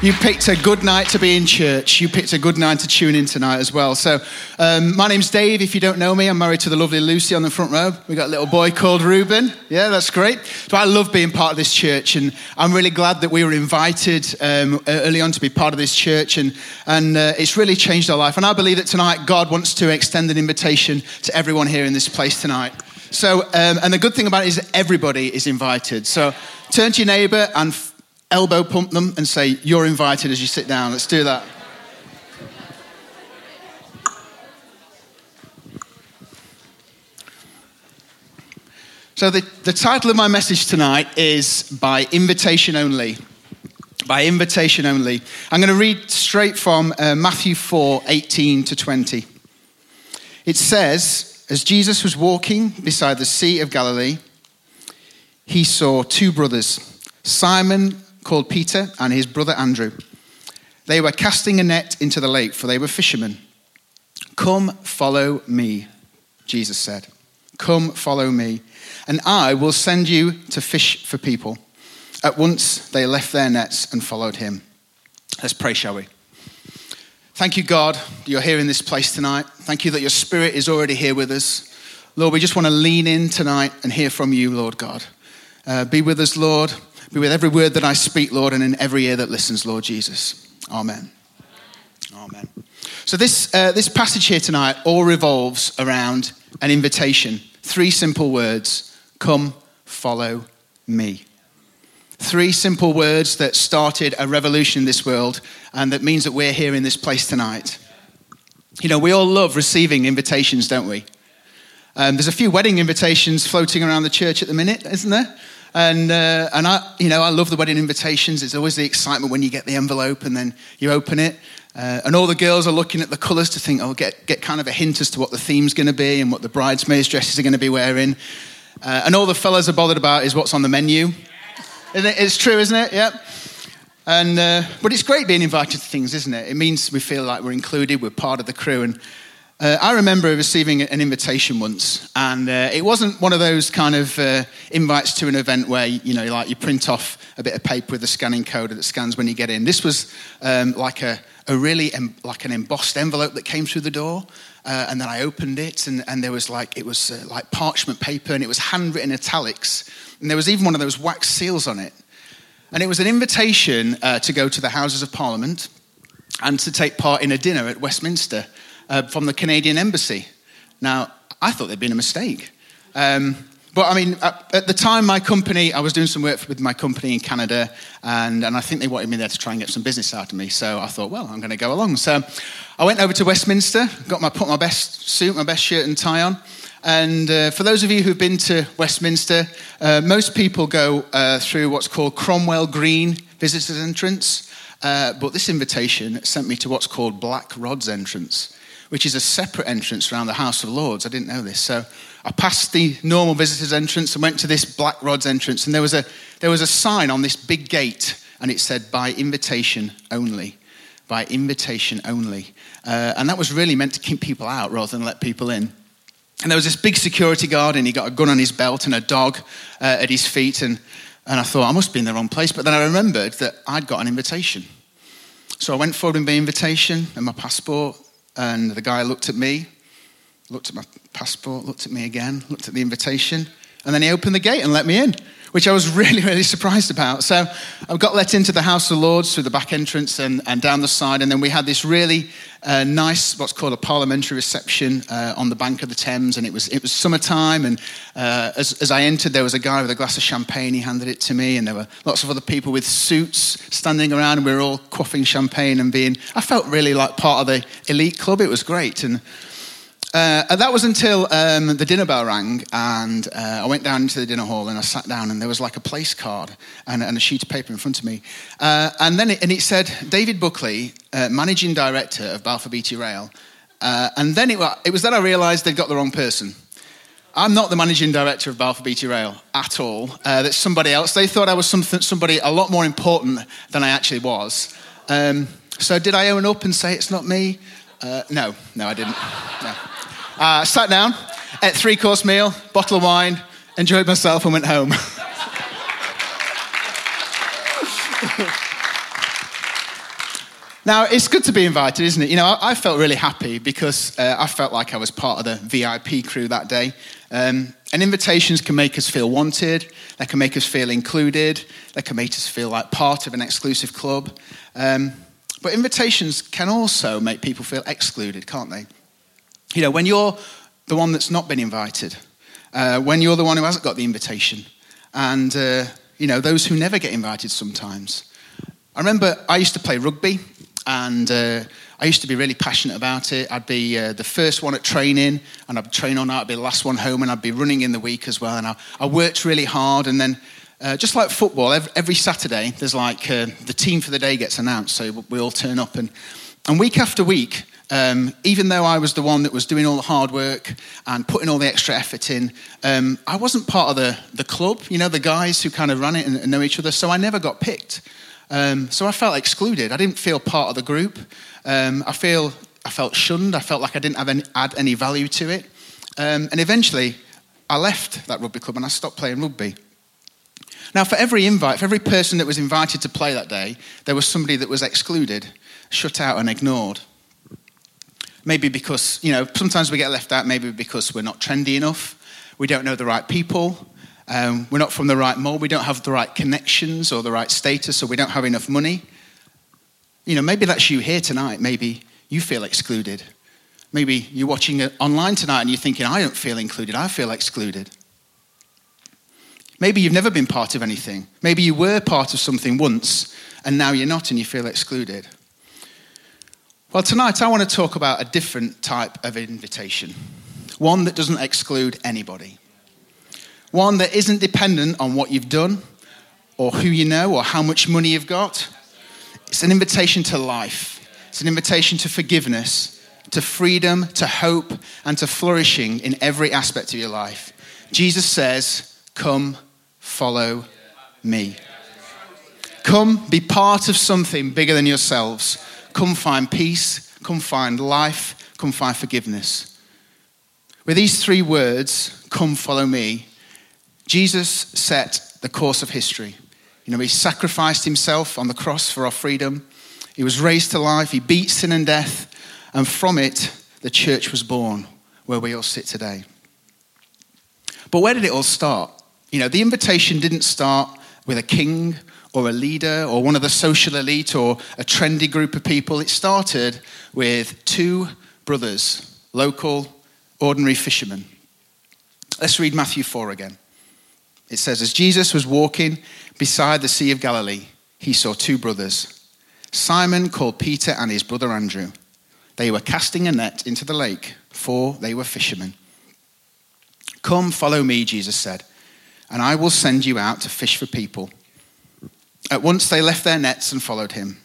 You picked a good night to be in church. You picked a good night to tune in tonight as well. So, um, my name's Dave. If you don't know me, I'm married to the lovely Lucy on the front row. We got a little boy called Reuben. Yeah, that's great. So, I love being part of this church, and I'm really glad that we were invited um, early on to be part of this church, and and uh, it's really changed our life. And I believe that tonight God wants to extend an invitation to everyone here in this place tonight. So, um, and the good thing about it is everybody is invited. So, turn to your neighbour and elbow pump them and say, You're invited as you sit down. Let's do that. So, the, the title of my message tonight is By Invitation Only. By invitation only. I'm going to read straight from uh, Matthew 4 18 to 20. It says, As Jesus was walking beside the Sea of Galilee, he saw two brothers, Simon called Peter and his brother Andrew. They were casting a net into the lake, for they were fishermen. Come, follow me, Jesus said. Come, follow me, and I will send you to fish for people. At once they left their nets and followed him. Let's pray, shall we? Thank you, God, you're here in this place tonight. Thank you that your spirit is already here with us. Lord, we just want to lean in tonight and hear from you, Lord God. Uh, be with us, Lord. Be with every word that I speak, Lord, and in every ear that listens, Lord Jesus. Amen. Amen. So, this, uh, this passage here tonight all revolves around an invitation. Three simple words come, follow me. Three simple words that started a revolution in this world and that means that we're here in this place tonight. You know, we all love receiving invitations, don't we? Um, there's a few wedding invitations floating around the church at the minute, isn't there? And, uh, and I, you know, I love the wedding invitations. It's always the excitement when you get the envelope and then you open it. Uh, and all the girls are looking at the colours to think, oh, get, get kind of a hint as to what the theme's going to be and what the bridesmaids' dresses are going to be wearing. Uh, and all the fellas are bothered about is what's on the menu. It, it's true, isn't it? Yep. And, uh, but it's great being invited to things, isn't it? It means we feel like we're included, we're part of the crew. And uh, I remember receiving an invitation once, and uh, it wasn't one of those kind of uh, invites to an event where you know, like you print off a bit of paper with a scanning code that scans when you get in. This was um, like a, a really em- like an embossed envelope that came through the door, uh, and then I opened it, and, and there was like it was uh, like parchment paper, and it was handwritten italics, and there was even one of those wax seals on it, and it was an invitation uh, to go to the Houses of Parliament and to take part in a dinner at Westminster uh, from the Canadian Embassy. Now, I thought there'd been a mistake. Um, but I mean, at, at, the time, my company, I was doing some work with my company in Canada, and, and I think they wanted me there to try and get some business out of me. So I thought, well, I'm going to go along. So I went over to Westminster, got my, put my best suit, my best shirt and tie on. And uh, for those of you who've been to Westminster, uh, most people go uh, through what's called Cromwell Green Visitors Entrance. Uh, but this invitation sent me to what's called Black Rod's Entrance which is a separate entrance around the House of Lords. I didn't know this. So I passed the normal visitors' entrance and went to this Black Rod's entrance, and there was a, there was a sign on this big gate, and it said, by invitation only. By invitation only. Uh, and that was really meant to keep people out rather than let people in. And there was this big security guard, and he got a gun on his belt and a dog uh, at his feet. And, and I thought, I must be in the wrong place. But then I remembered that I'd got an invitation. So I went forward with my invitation and my passport, and the guy looked at me, looked at my passport, looked at me again, looked at the invitation, and then he opened the gate and let me in, which I was really, really surprised about. So I got let into the House of Lords through the back entrance and, and down the side, and then we had this really uh, nice, what's called a parliamentary reception uh, on the bank of the Thames, and it was it was summertime. And uh, as, as I entered, there was a guy with a glass of champagne. He handed it to me, and there were lots of other people with suits standing around, and we were all quaffing champagne and being. I felt really like part of the elite club. It was great, and uh, and that was until um, the dinner bell rang, and uh, I went down into the dinner hall and I sat down, and there was like a place card and, and a sheet of paper in front of me. Uh, and then it, and it said, David Buckley, uh, managing director of Balfour Beatty Rail, Uh, and then it, it was then I realised they'd got the wrong person. I'm not the managing director of Balfour Beatty Rail at all. Uh, that's somebody else. They thought I was something, somebody a lot more important than I actually was. Um, so did I own up and say it's not me? Uh, no, no, I didn't. No. Uh, sat down, ate three course meal, bottle of wine, enjoyed myself, and went home. Now, it's good to be invited, isn't it? You know, I, I felt really happy because uh, I felt like I was part of the VIP crew that day. Um, and invitations can make us feel wanted, they can make us feel included, they can make us feel like part of an exclusive club. Um, but invitations can also make people feel excluded, can't they? You know, when you're the one that's not been invited, uh, when you're the one who hasn't got the invitation, and, uh, you know, those who never get invited sometimes. I remember I used to play rugby and uh, I used to be really passionate about it. I'd be uh, the first one at training, and I'd train all night. I'd be the last one home, and I'd be running in the week as well. And I, I worked really hard. And then, uh, just like football, every, every Saturday there's like uh, the team for the day gets announced, so we all turn up. And, and week after week, um, even though I was the one that was doing all the hard work and putting all the extra effort in, um, I wasn't part of the, the club, you know, the guys who kind of run it and, and know each other, so I never got picked. Um, so I felt excluded. I didn't feel part of the group. Um, I, feel, I felt shunned. I felt like I didn't have any, add any value to it. Um, and eventually, I left that rugby club and I stopped playing rugby. Now, for every invite, for every person that was invited to play that day, there was somebody that was excluded, shut out, and ignored. Maybe because, you know, sometimes we get left out, maybe because we're not trendy enough, we don't know the right people, um, we're not from the right mold. We don't have the right connections or the right status, or we don't have enough money. You know, maybe that's you here tonight. Maybe you feel excluded. Maybe you're watching it online tonight and you're thinking, I don't feel included, I feel excluded. Maybe you've never been part of anything. Maybe you were part of something once and now you're not and you feel excluded. Well, tonight I want to talk about a different type of invitation, one that doesn't exclude anybody. One that isn't dependent on what you've done or who you know or how much money you've got. It's an invitation to life, it's an invitation to forgiveness, to freedom, to hope, and to flourishing in every aspect of your life. Jesus says, Come, follow me. Come, be part of something bigger than yourselves. Come find peace, come find life, come find forgiveness. With these three words, come follow me, Jesus set the course of history. You know, he sacrificed himself on the cross for our freedom. He was raised to life. He beat sin and death. And from it, the church was born, where we all sit today. But where did it all start? You know, the invitation didn't start with a king or a leader or one of the social elite or a trendy group of people. It started with two brothers, local, ordinary fishermen. Let's read Matthew 4 again. It says, As Jesus was walking beside the Sea of Galilee, he saw two brothers Simon, called Peter, and his brother Andrew. They were casting a net into the lake, for they were fishermen. Come, follow me, Jesus said, and I will send you out to fish for people. At once they left their nets and followed him.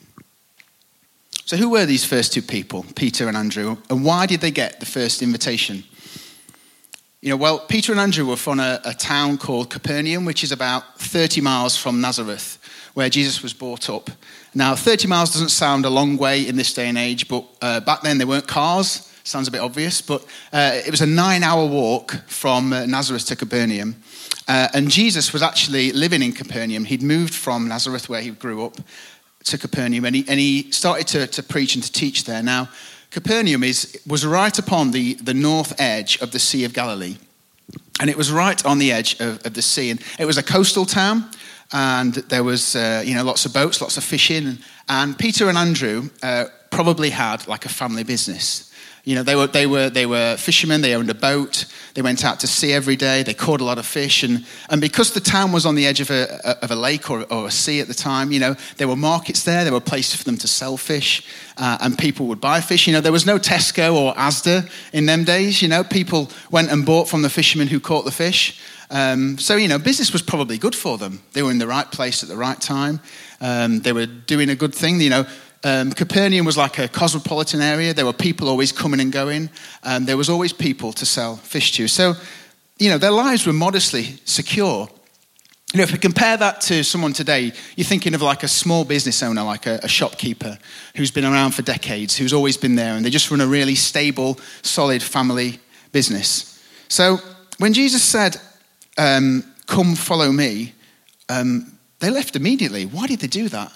So, who were these first two people, Peter and Andrew, and why did they get the first invitation? You know, well, Peter and Andrew were from a, a, town called Capernaum, which is about 30 miles from Nazareth, where Jesus was brought up. Now, 30 miles doesn't sound a long way in this day and age, but uh, back then there weren't cars. Sounds a bit obvious, but uh, it was a nine hour walk from uh, Nazareth to Capernaum. Uh, and Jesus was actually living in Capernaum. He'd moved from Nazareth, where he grew up, to Capernaum, and he, and he started to, to preach and to teach there. Now, Capernaum is, was right upon the, the north edge of the Sea of Galilee. And it was right on the edge of, of the sea. And it was a coastal town, and there was uh, you know, lots of boats, lots of fishing. And, and Peter and Andrew uh, probably had like a family business. You know, they were, they, were, they were fishermen, they owned a boat, they went out to sea every day, they caught a lot of fish. And, and because the town was on the edge of a, of a lake or, or a sea at the time, you know, there were markets there, there were places for them to sell fish, uh, and people would buy fish. You know, there was no Tesco or Asda in them days. You know, people went and bought from the fishermen who caught the fish. Um, so, you know, business was probably good for them. They were in the right place at the right time. Um, they were doing a good thing. You know, um, Capernaum was like a cosmopolitan area. There were people always coming and going. Um, there was always people to sell fish to. So, you know, their lives were modestly secure. You know, if we compare that to someone today, you're thinking of like a small business owner, like a, a, shopkeeper who's been around for decades, who's always been there, and they just run a really stable, solid family business. So when Jesus said, um, Come follow me, um, they left immediately. Why did they do that?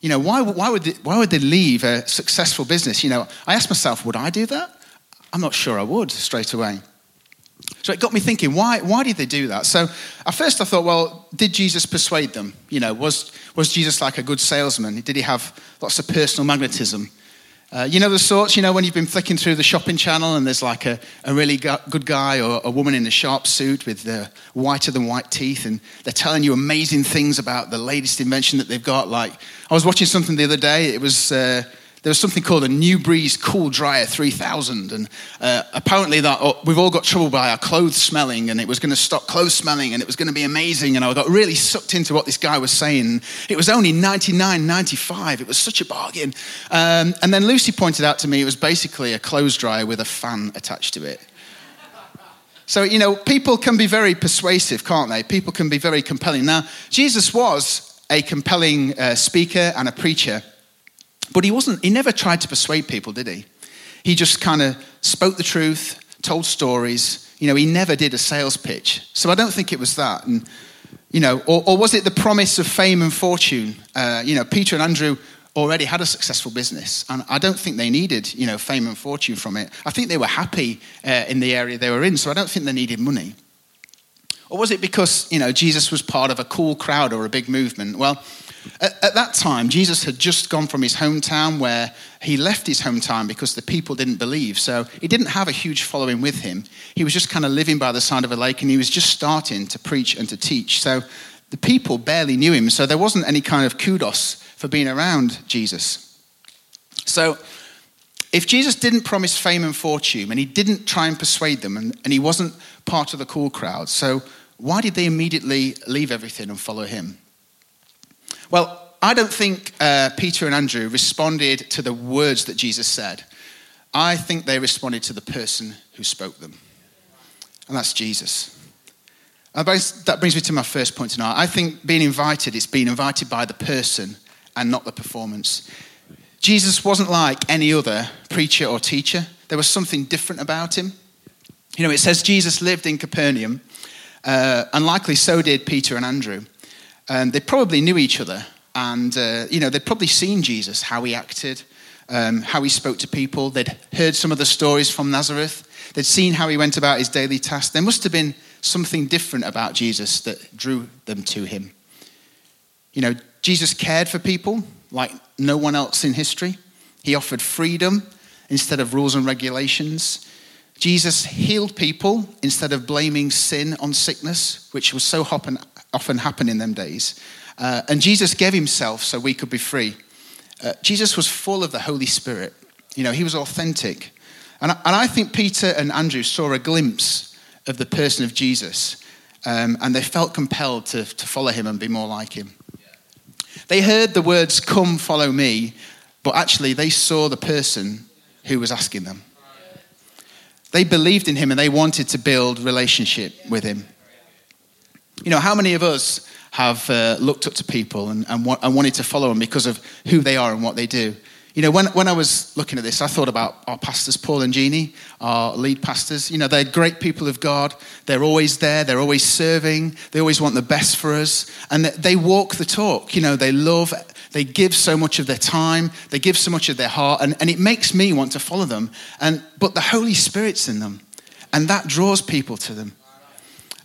You know, why, why, would they, why would they leave a successful business? You know, I asked myself, would I do that? I'm not sure I would straight away. So it got me thinking, why, why did they do that? So at first I thought, well, did Jesus persuade them? You know, was, was Jesus like a good salesman? Did he have lots of personal magnetism? Uh, you know the sorts, you know, when you've been flicking through the shopping channel and there's like a, a really good guy or a woman in a sharp suit with uh, whiter than white teeth, and they're telling you amazing things about the latest invention that they've got. Like, I was watching something the other day, it was. Uh, there was something called a New Breeze Cool Dryer 3000, and uh, apparently that oh, we've all got trouble by our clothes smelling, and it was going to stop clothes smelling, and it was going to be amazing. And I got really sucked into what this guy was saying. It was only 99.95. It was such a bargain. Um, and then Lucy pointed out to me it was basically a clothes dryer with a fan attached to it. So, you know, people can be very persuasive, can't they? People can be very compelling. Now, Jesus was a compelling uh, speaker and a preacher. But he wasn't, he never tried to persuade people, did he? He just kind of spoke the truth, told stories. You know, he never did a sales pitch. So I don't think it was that. And, you know, or, or was it the promise of fame and fortune? Uh, you know, Peter and Andrew already had a successful business, and I don't think they needed, you know, fame and fortune from it. I think they were happy uh, in the area they were in, so I don't think they needed money. Or was it because, you know, Jesus was part of a cool crowd or a big movement? Well, at, at, that time, Jesus had just gone from his hometown where he left his hometown because the people didn't believe. So he didn't have a huge following with him. He was just kind of living by the side of a lake and he was just starting to preach and to teach. So the people barely knew him. So there wasn't any kind of kudos for being around Jesus. So if Jesus didn't promise fame and fortune and he didn't try and persuade them and, and he wasn't part of the cool crowd, so why did they immediately leave everything and follow him? Well, I don't think uh, Peter and Andrew responded to the words that Jesus said. I think they responded to the person who spoke them, and that's Jesus. And that brings me to my first point tonight. I think being invited is being invited by the person and not the performance. Jesus wasn't like any other preacher or teacher, there was something different about him. You know, it says Jesus lived in Capernaum, uh, and likely so did Peter and Andrew. Um, they probably knew each other, and uh, you know they'd probably seen Jesus, how he acted, um, how he spoke to people. They'd heard some of the stories from Nazareth. They'd seen how he went about his daily tasks. There must have been something different about Jesus that drew them to him. You know, Jesus cared for people like no one else in history. He offered freedom instead of rules and regulations. Jesus healed people instead of blaming sin on sickness, which was so often happen in them days. Uh, and Jesus gave himself so we could be free. Uh, Jesus was full of the Holy Spirit. You know, he was authentic. And, and I think Peter and Andrew saw a glimpse of the person of Jesus, um, and they felt compelled to, to follow him and be more like him. They heard the words, Come, follow me, but actually they saw the person who was asking them. They believed in him and they wanted to build relationship with him. You know, how many of us have uh, looked up to people and, and, wa- and wanted to follow them because of who they are and what they do? You know, when, when I was looking at this, I thought about our pastors, Paul and Jeannie, our lead pastors. You know, they're great people of God. They're always there. They're always serving. They always want the best for us. And they walk the talk. You know, they love, they give so much of their time. They give so much of their heart. And, and it makes me want to follow them. And, but the Holy Spirit's in them. And that draws people to them.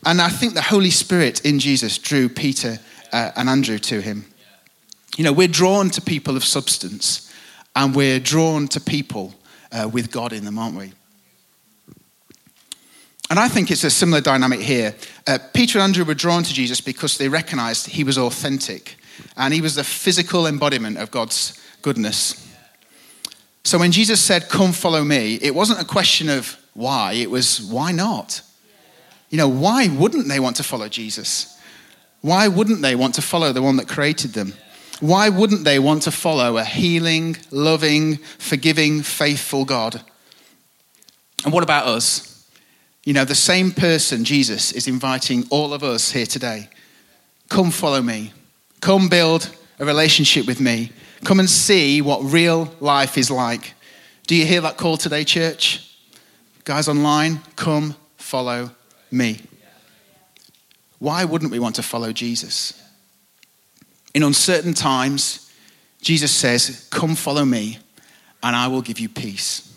And I think the Holy Spirit in Jesus drew Peter uh, and Andrew to him. You know, we're drawn to people of substance, and we're drawn to people uh, with God in them, aren't we? And I think it's a similar dynamic here. Uh, Peter and Andrew were drawn to Jesus because they recognized he was authentic and he was the physical embodiment of God's goodness. So when Jesus said, Come follow me, it wasn't a question of why, it was why not? You know, why wouldn't they want to follow Jesus? Why wouldn't they want to follow the one that created them? Why wouldn't they want to follow a healing, loving, forgiving, faithful God? And what about us? You know, the same person, Jesus, is inviting all of us here today. Come follow me. Come build a relationship with me. Come and see what real life is like. Do you hear that call today, church? Guys online, come follow me. Why wouldn't we want to follow Jesus? In uncertain times, Jesus says, Come follow me, and I will give you peace.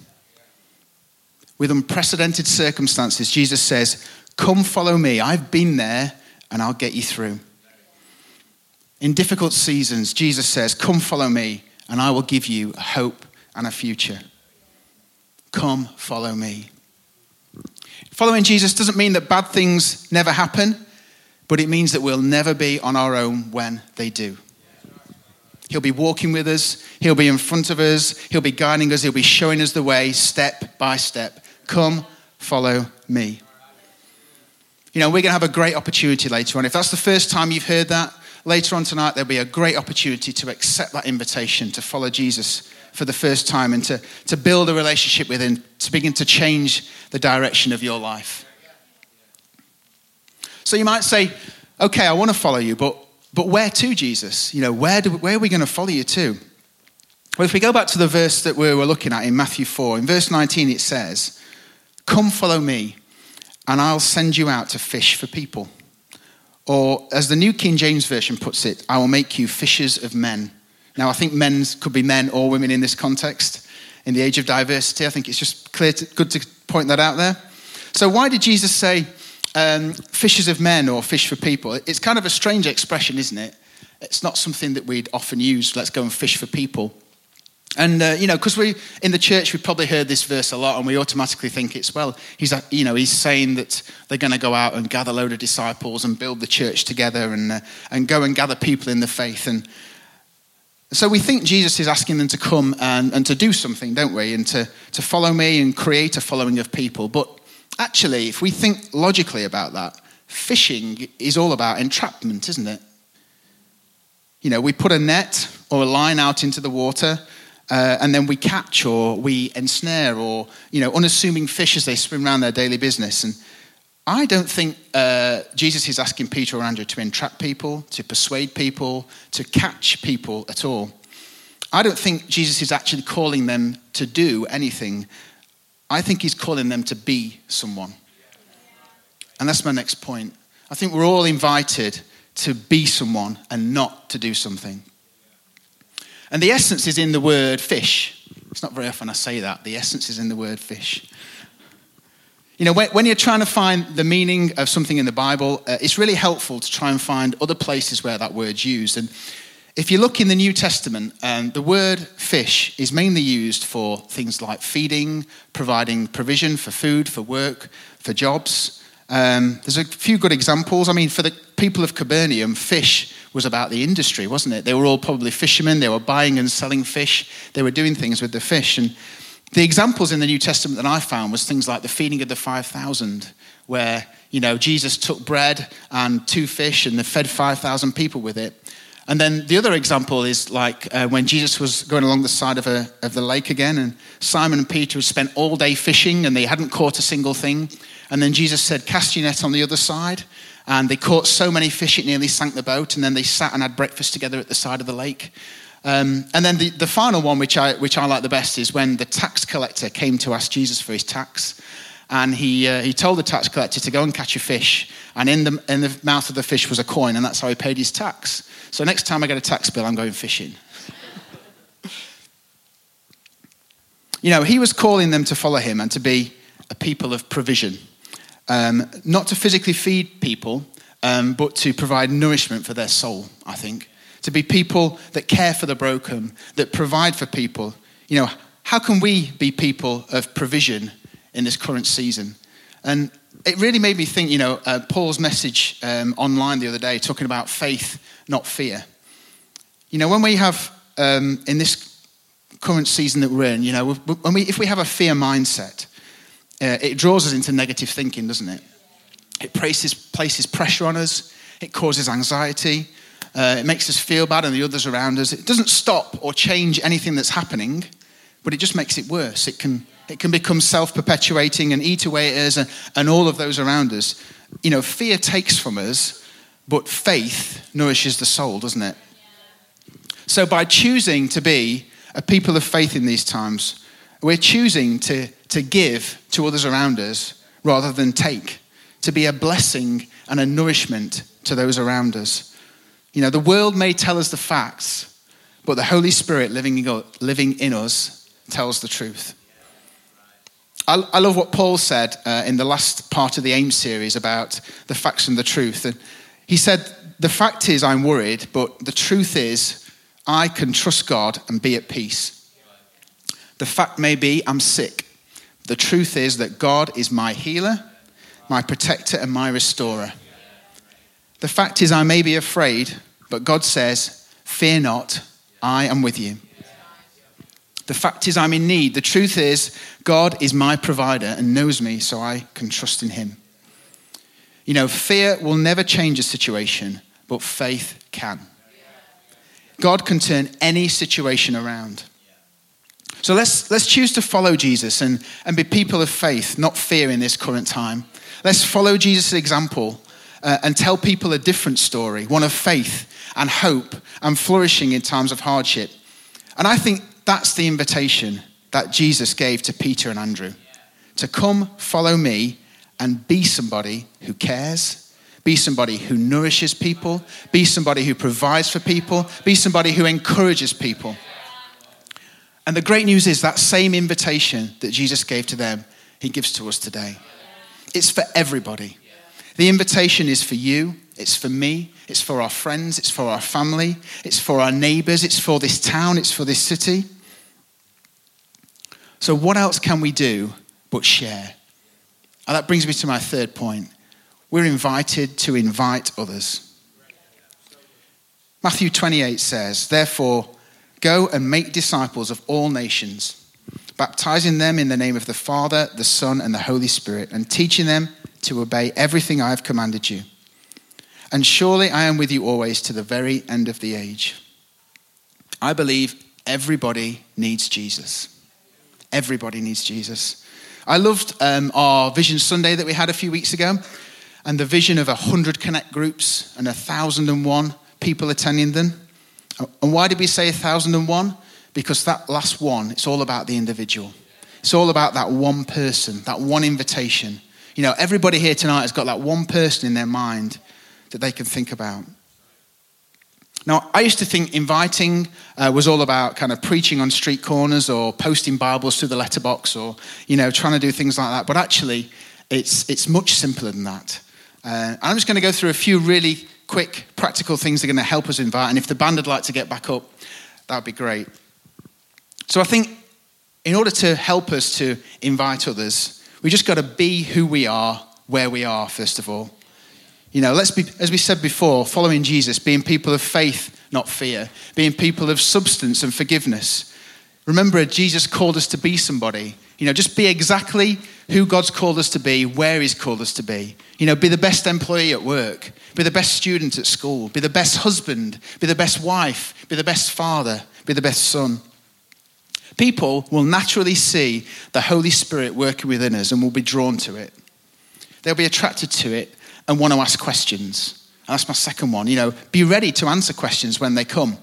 With unprecedented circumstances, Jesus says, Come follow me. I've been there, and I'll get you through. In difficult seasons, Jesus says, Come follow me, and I will give you a hope and a future. Come follow me. Following Jesus doesn't mean that bad things never happen, but it means that we'll never be on our own when they do. He'll be walking with us, He'll be in front of us, He'll be guiding us, He'll be showing us the way step by step. Come, follow me. You know, we're going to have a great opportunity later on. If that's the first time you've heard that, later on tonight there'll be a great opportunity to accept that invitation to follow Jesus for the first time and to, to build a relationship with Him, to begin to change the direction of your life. So you might say, okay, I want to follow you, but, but where to, Jesus? You know, where, do, where are we going to follow you to? Well, if we go back to the verse that we were looking at in Matthew 4, in verse 19 it says, Come follow me, and I'll send you out to fish for people. Or, as the New King James Version puts it, I will make you fishers of men. Now, I think men could be men or women in this context. In the age of diversity, I think it's just clear to, good to point that out there. So, why did Jesus say um, fishers of men or fish for people? It's kind of a strange expression, isn't it? It's not something that we'd often use. Let's go and fish for people. And, uh, you know, because we, in the church, we've probably heard this verse a lot and we automatically think it's, well, he's, uh, you know, he's saying that they're going to go out and gather a load of disciples and build the church together and, uh, and go and gather people in the faith. And so we think Jesus is asking them to come and, and to do something, don't we? And to, to follow me and create a following of people. But actually, if we think logically about that, fishing is all about entrapment, isn't it? You know, we put a net or a line out into the water uh, and then we catch or we ensnare or, you know, unassuming fish as they swim around their daily business. And I don't think uh, Jesus is asking Peter or Andrew to entrap people, to persuade people, to catch people at all. I don't think Jesus is actually calling them to do anything. I think he's calling them to be someone. And that's my next point. I think we're all invited to be someone and not to do something. And the essence is in the word fish. It's not very often I say that. The essence is in the word fish. You know, when, you're trying to find the meaning of something in the Bible, uh, it's really helpful to try and find other places where that word's used. And if you look in the New Testament, um, the word fish is mainly used for things like feeding, providing provision for food, for work, for jobs. Um, there's a few good examples. I mean, for the people of Capernaum, fish was about the industry, wasn't it? They were all probably fishermen. They were buying and selling fish. They were doing things with the fish. And the examples in the New Testament that I found was things like the feeding of the 5,000, where, you know, Jesus took bread and two fish and they fed 5,000 people with it. And then the other example is like uh, when Jesus was going along the side of, a, of the lake again, and Simon and Peter had spent all day fishing and they hadn't caught a single thing. And then Jesus said, Cast your net on the other side. And they caught so many fish it nearly sank the boat. And then they sat and had breakfast together at the side of the lake. Um, and then the, the final one, which I, which I like the best, is when the tax collector came to ask Jesus for his tax. And he, uh, he told the tax collector to go and catch a fish. And in the, in the mouth of the fish was a coin, and that's how he paid his tax. So next time I get a tax bill, I'm going fishing. you know, he was calling them to follow him and to be a people of provision. Um, not to physically feed people, um, but to provide nourishment for their soul, I think to be people that care for the broken, that provide for people. You know, how can we be people of provision in this current season? And it really made me think, you know, uh, Paul's message um, online the other day talking about faith, not fear. You know, when we have, um, in this current season that we're in, you know, when we, if we have a fear mindset, uh, it draws us into negative thinking, doesn't it? It places, places pressure on us, it causes anxiety, Uh, it makes us feel bad and the others around us. It doesn't stop or change anything that's happening, but it just makes it worse. It can, it can become self perpetuating and eat away at us and, and all of those around us. You know, fear takes from us, but faith nourishes the soul, doesn't it? So by choosing to be a people of faith in these times, we're choosing to, to give to others around us rather than take, to be a blessing and a nourishment to those around us. You know, the world may tell us the facts, but the Holy Spirit living in, living in us tells the truth. I, I love what Paul said uh, in the last part of the AIM series about the facts and the truth. And he said, The fact is, I'm worried, but the truth is, I can trust God and be at peace. The fact may be, I'm sick. The truth is that God is my healer, my protector, and my restorer. The fact is, I may be afraid, but God says, Fear not, I am with you. The fact is, I'm in need. The truth is, God is my provider and knows me, so I can trust in Him. You know, fear will never change a situation, but faith can. God can turn any situation around. So let's, let's choose to follow Jesus and, and be people of faith, not fear in this current time. Let's follow Jesus' example uh, and tell people a different story, one of faith and hope and flourishing in times of hardship. And I think that's the invitation that Jesus gave to Peter and Andrew to come follow me and be somebody who cares, be somebody who nourishes people, be somebody who provides for people, be somebody who encourages people. And the great news is that same invitation that Jesus gave to them, he gives to us today. It's for everybody. The invitation is for you, it's for me, it's for our friends, it's for our family, it's for our neighbors, it's for this town, it's for this city. So, what else can we do but share? And that brings me to my third point. We're invited to invite others. Matthew 28 says, Therefore, go and make disciples of all nations, baptizing them in the name of the Father, the Son, and the Holy Spirit, and teaching them to obey everything I have commanded you. And surely I am with you always to the very end of the age. I believe everybody needs Jesus. Everybody needs Jesus. I loved um, our Vision Sunday that we had a few weeks ago, and the vision of 100 Connect groups and 1,001 people attending them. And why did we say 1,001? Because that last one, it's all about the individual. It's all about that one person, that one invitation. You know, everybody here tonight has got that one person in their mind that they can think about. Now, I used to think inviting uh, was all about kind of preaching on street corners or posting Bibles through the letterbox or, you know, trying to do things like that. But actually, it's, it's much simpler than that. Uh, I'm just going to go through a few really quick, practical things that are going to help us invite. And if the band would like to get back up, that would be great. So I think in order to help us to invite others, we just got to be who we are, where we are, first of all. You know, let's be, as we said before, following Jesus, being people of faith, not fear, being people of substance and forgiveness. Remember, Jesus called us to be somebody. You know, just be exactly who God's called us to be, where He's called us to be. You know, be the best employee at work, be the best student at school, be the best husband, be the best wife, be the best father, be the best son people will naturally see the Holy Spirit working within us and will be drawn to it. They'll be attracted to it and want to ask questions. And that's my second one. You know, be ready to answer questions when they come.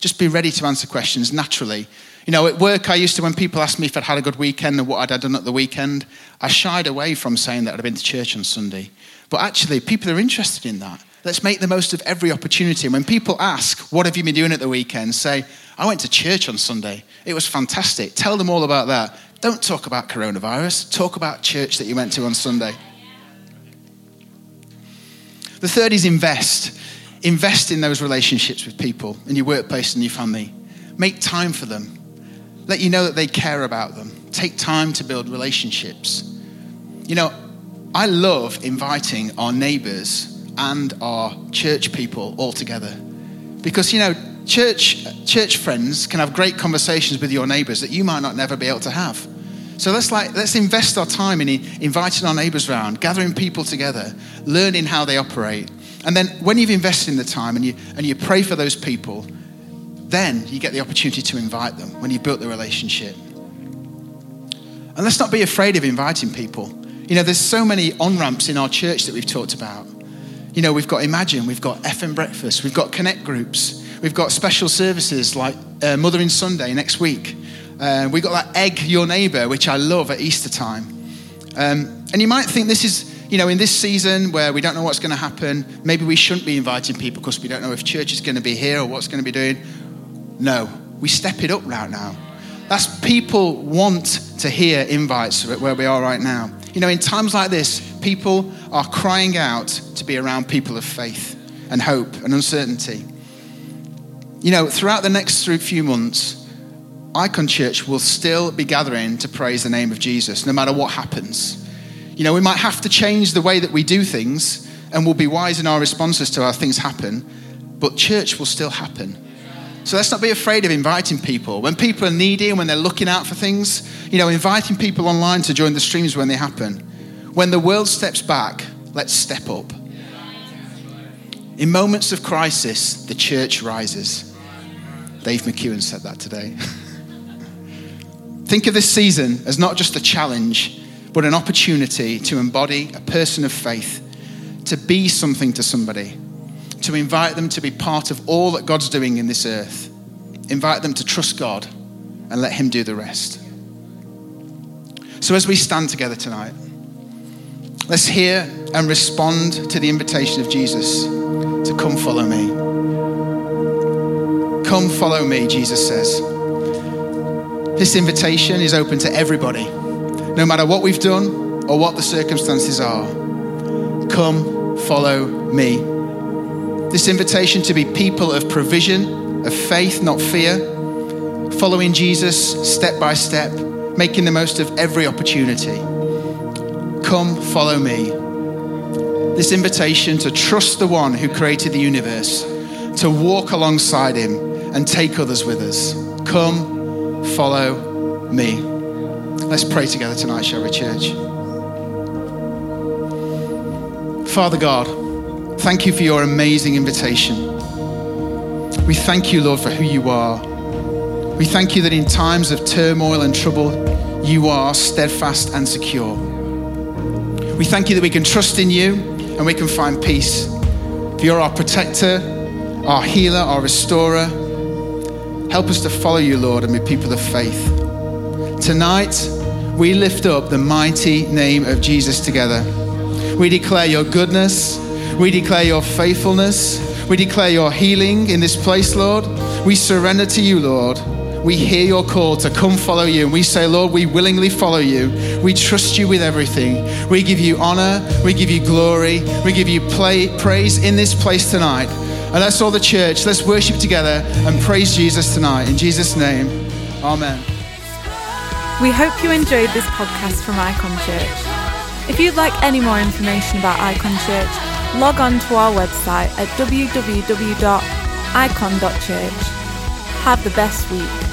Just be ready to answer questions naturally. You know, at work, I used to, when people asked me if I'd had a good weekend and what I'd done at the weekend, I shied away from saying that I'd been to church on Sunday. But actually, people are interested in that. Let's make the most of every opportunity. When people ask, What have you been doing at the weekend? say, I went to church on Sunday. It was fantastic. Tell them all about that. Don't talk about coronavirus, talk about church that you went to on Sunday. The third is invest. Invest in those relationships with people in your workplace and your family. Make time for them. Let you know that they care about them. Take time to build relationships. You know, I love inviting our neighbors and our church people all together. Because, you know, church, church friends can have great conversations with your neighbors that you might not never be able to have. So let's, like, let's invest our time in inviting our neighbors around, gathering people together, learning how they operate. And then when you've invested in the time and you, and you pray for those people, then you get the opportunity to invite them when you've built the relationship. And let's not be afraid of inviting people. You know, there's so many on ramps in our church that we've talked about. You know, we've got Imagine, we've got FM Breakfast, we've got Connect Groups, we've got special services like uh, Mothering Sunday next week. Uh, we've got that Egg Your Neighbour, which I love at Easter time. Um, and you might think this is, you know, in this season where we don't know what's going to happen, maybe we shouldn't be inviting people because we don't know if church is going to be here or what's going to be doing. No, we step it up right now. That's people want to hear invites where we are right now. You know, in times like this, people are crying out to be around people of faith and hope and uncertainty. You know, throughout the next few months, IKON Church will still be gathering to praise the name of Jesus, no matter what happens. You know, we might have to change the way that we do things, and we'll be wise in our responses to how things happen, but church will still happen. So let's not be afraid of inviting people. When people are needy and when they're looking out for things, you know, inviting people online to join the streams when they happen. When the world steps back, let's step up. In moments of crisis, the church rises. Dave McEwen said that today. Think of this season as not just a challenge, but an opportunity to embody a person of faith, to be something to somebody, to invite them to be part of all that God's doing in this earth. Invite them to trust God and let Him do the rest. So, as we stand together tonight, let's hear and respond to the invitation of Jesus to come follow me. Come follow me, Jesus says. This invitation is open to everybody, no matter what we've done or what the circumstances are. Come follow me. This invitation to be people of provision, of faith, not fear, following Jesus step by step, making the most of every opportunity. Come, follow me. This invitation to trust the one who created the universe, to walk alongside him and take others with us. Come, follow me. Let's pray together tonight, shall we, church? Father God, Thank you for your amazing invitation. We thank you, Lord, for who you are. We thank you that in times of turmoil and trouble, you are steadfast and secure. We thank you that we can trust in you and we can find peace. For you're our protector, our healer, our restorer. Help us to follow you, Lord, and be people of faith. Tonight, we lift up the mighty name of Jesus together. We declare your goodness we declare your faithfulness. We declare your healing in this place, Lord. We surrender to you, Lord. We hear your call to come follow you. And we say, Lord, we willingly follow you. We trust you with everything. We give you honor. We give you glory. We give you play, praise in this place tonight. And that's all the church. Let's worship together and praise Jesus tonight. In Jesus' name, amen. We hope you enjoyed this podcast from IKON Church. If you'd like any more information about IKON Church, log on to our website at www.ikon.church. Have the best week.